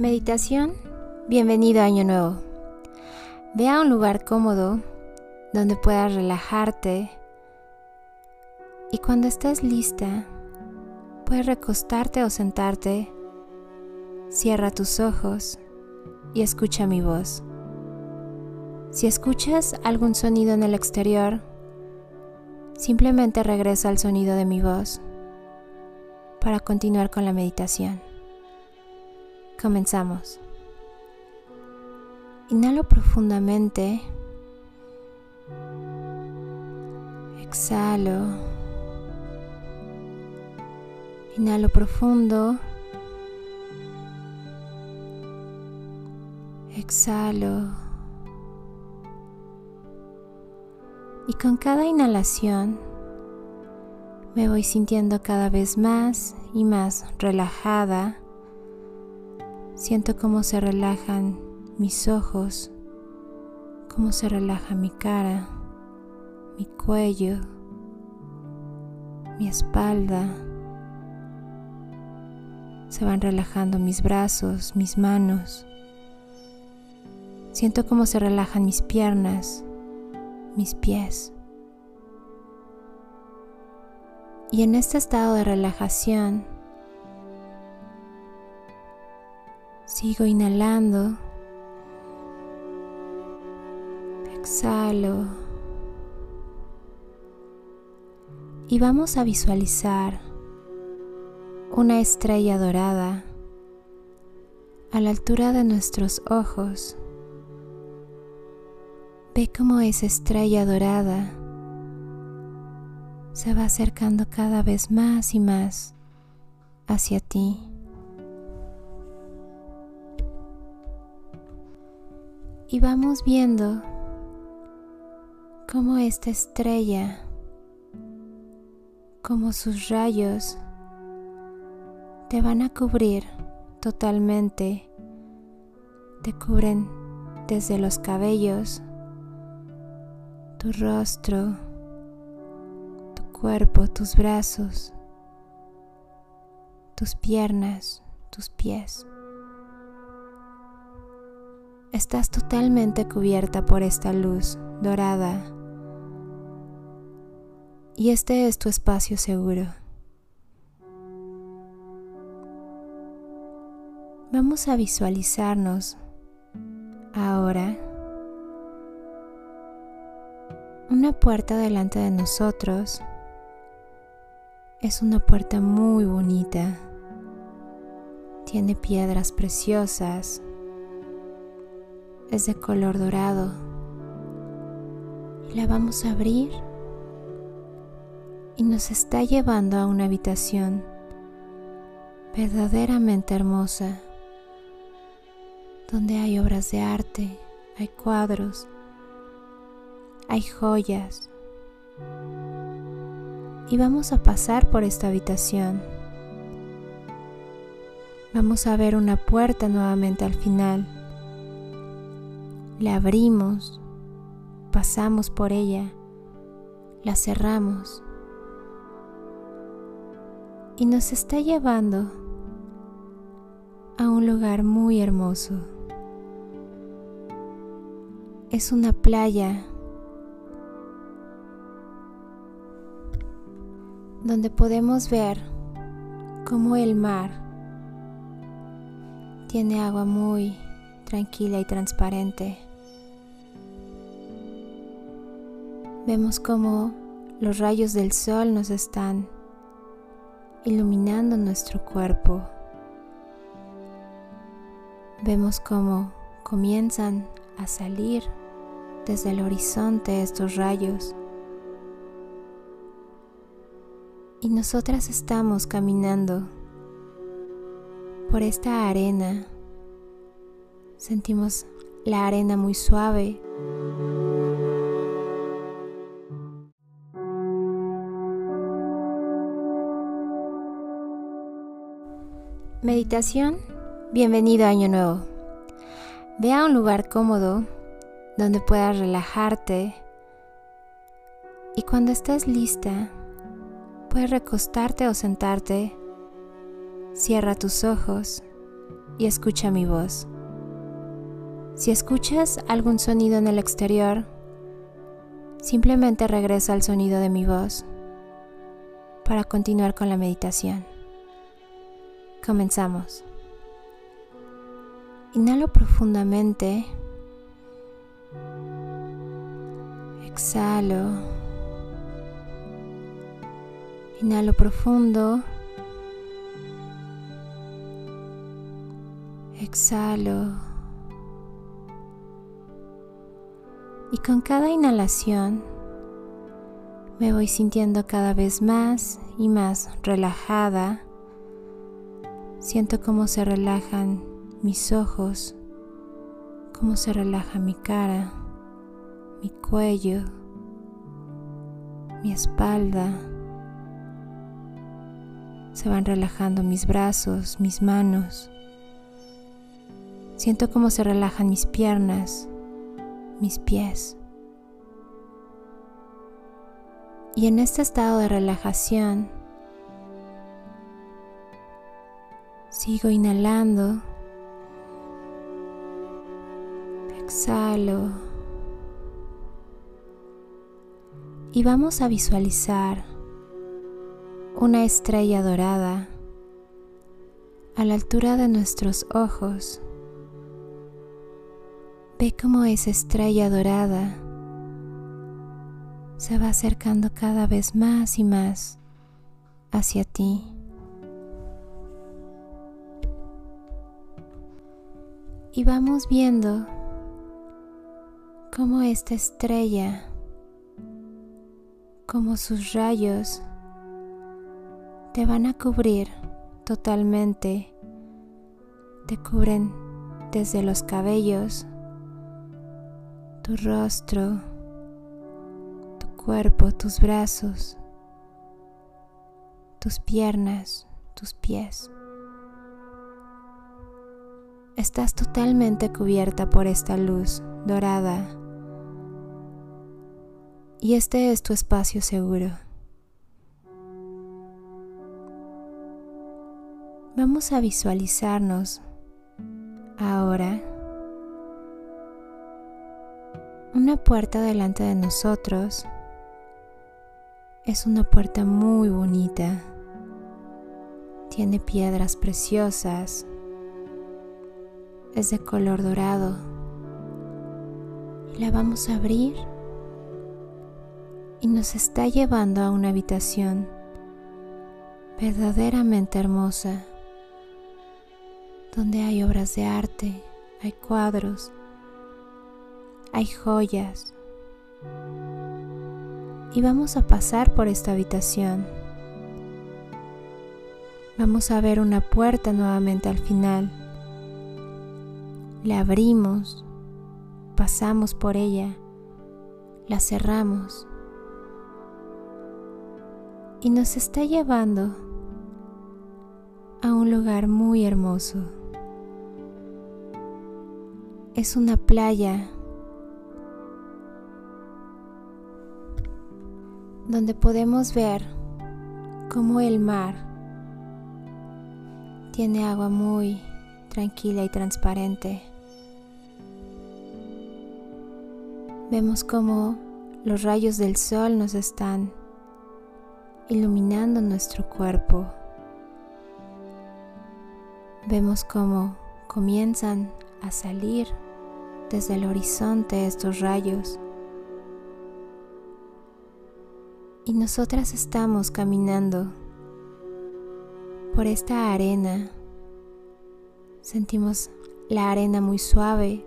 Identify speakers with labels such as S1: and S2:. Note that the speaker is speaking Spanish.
S1: Meditación, bienvenido a Año Nuevo. Ve a un lugar cómodo donde puedas relajarte y cuando estés lista, puedes recostarte o sentarte, cierra tus ojos y escucha mi voz. Si escuchas algún sonido en el exterior, simplemente regresa al sonido de mi voz para continuar con la meditación. Comenzamos. Inhalo profundamente. Exhalo. Inhalo profundo. Exhalo. Y con cada inhalación me voy sintiendo cada vez más y más relajada Siento cómo se relajan mis ojos, cómo se relaja mi cara, mi cuello, mi espalda. Se van relajando mis brazos, mis manos. Siento cómo se relajan mis piernas, mis pies. Y en este estado de relajación, Sigo inhalando. Exhalo. Y vamos a visualizar una estrella dorada a la altura de nuestros ojos. Ve cómo esa estrella dorada se va acercando cada vez más y más hacia ti. Y vamos viendo cómo esta estrella, como sus rayos, te van a cubrir totalmente, te cubren desde los cabellos, tu rostro, tu cuerpo, tus brazos, tus piernas, tus pies. Estás totalmente cubierta por esta luz dorada y este es tu espacio seguro. Vamos a visualizarnos ahora una puerta delante de nosotros. Es una puerta muy bonita. Tiene piedras preciosas es de color dorado. Y la vamos a abrir y nos está llevando a una habitación verdaderamente hermosa, donde hay obras de arte, hay cuadros, hay joyas. Y vamos a pasar por esta habitación. Vamos a ver una puerta nuevamente al final la abrimos, pasamos por ella, la cerramos y nos está llevando a un lugar muy hermoso. Es una playa donde podemos ver cómo el mar tiene agua muy tranquila y transparente. Vemos como los rayos del sol nos están iluminando nuestro cuerpo. Vemos cómo comienzan a salir desde el horizonte estos rayos. Y nosotras estamos caminando por esta arena. Sentimos la arena muy suave. Meditación, bienvenido a Año Nuevo. Ve a un lugar cómodo donde puedas relajarte y cuando estés lista, puedes recostarte o sentarte, cierra tus ojos y escucha mi voz. Si escuchas algún sonido en el exterior, simplemente regresa al sonido de mi voz para continuar con la meditación. Comenzamos. Inhalo profundamente. Exhalo. Inhalo profundo. Exhalo. Y con cada inhalación me voy sintiendo cada vez más y más relajada. Siento cómo se relajan mis ojos, cómo se relaja mi cara, mi cuello, mi espalda. Se van relajando mis brazos, mis manos. Siento cómo se relajan mis piernas, mis pies. Y en este estado de relajación, sigo inhalando exhalo. Y vamos a visualizar una estrella dorada a la altura de nuestros ojos. Ve cómo esa estrella dorada se va acercando cada vez más y más hacia ti. Y vamos viendo como esta estrella, como sus rayos, te van a cubrir totalmente, te cubren desde los cabellos, tu rostro, tu cuerpo, tus brazos, tus piernas, tus pies. Estás totalmente cubierta por esta luz dorada y este es tu espacio seguro. Vamos a visualizarnos ahora una puerta delante de nosotros. Es una puerta muy bonita. Tiene piedras preciosas. Es de color dorado. Y la vamos a abrir y nos está llevando a una habitación verdaderamente hermosa, donde hay obras de arte, hay cuadros, hay joyas. Y vamos a pasar por esta habitación. Vamos a ver una puerta nuevamente al final. La abrimos, pasamos por ella, la cerramos y nos está llevando a un lugar muy hermoso. Es una playa donde podemos ver cómo el mar tiene agua muy tranquila y transparente. Vemos cómo los rayos del sol nos están iluminando nuestro cuerpo. Vemos cómo comienzan a salir desde el horizonte estos rayos. Y nosotras estamos caminando por esta arena. Sentimos la arena muy suave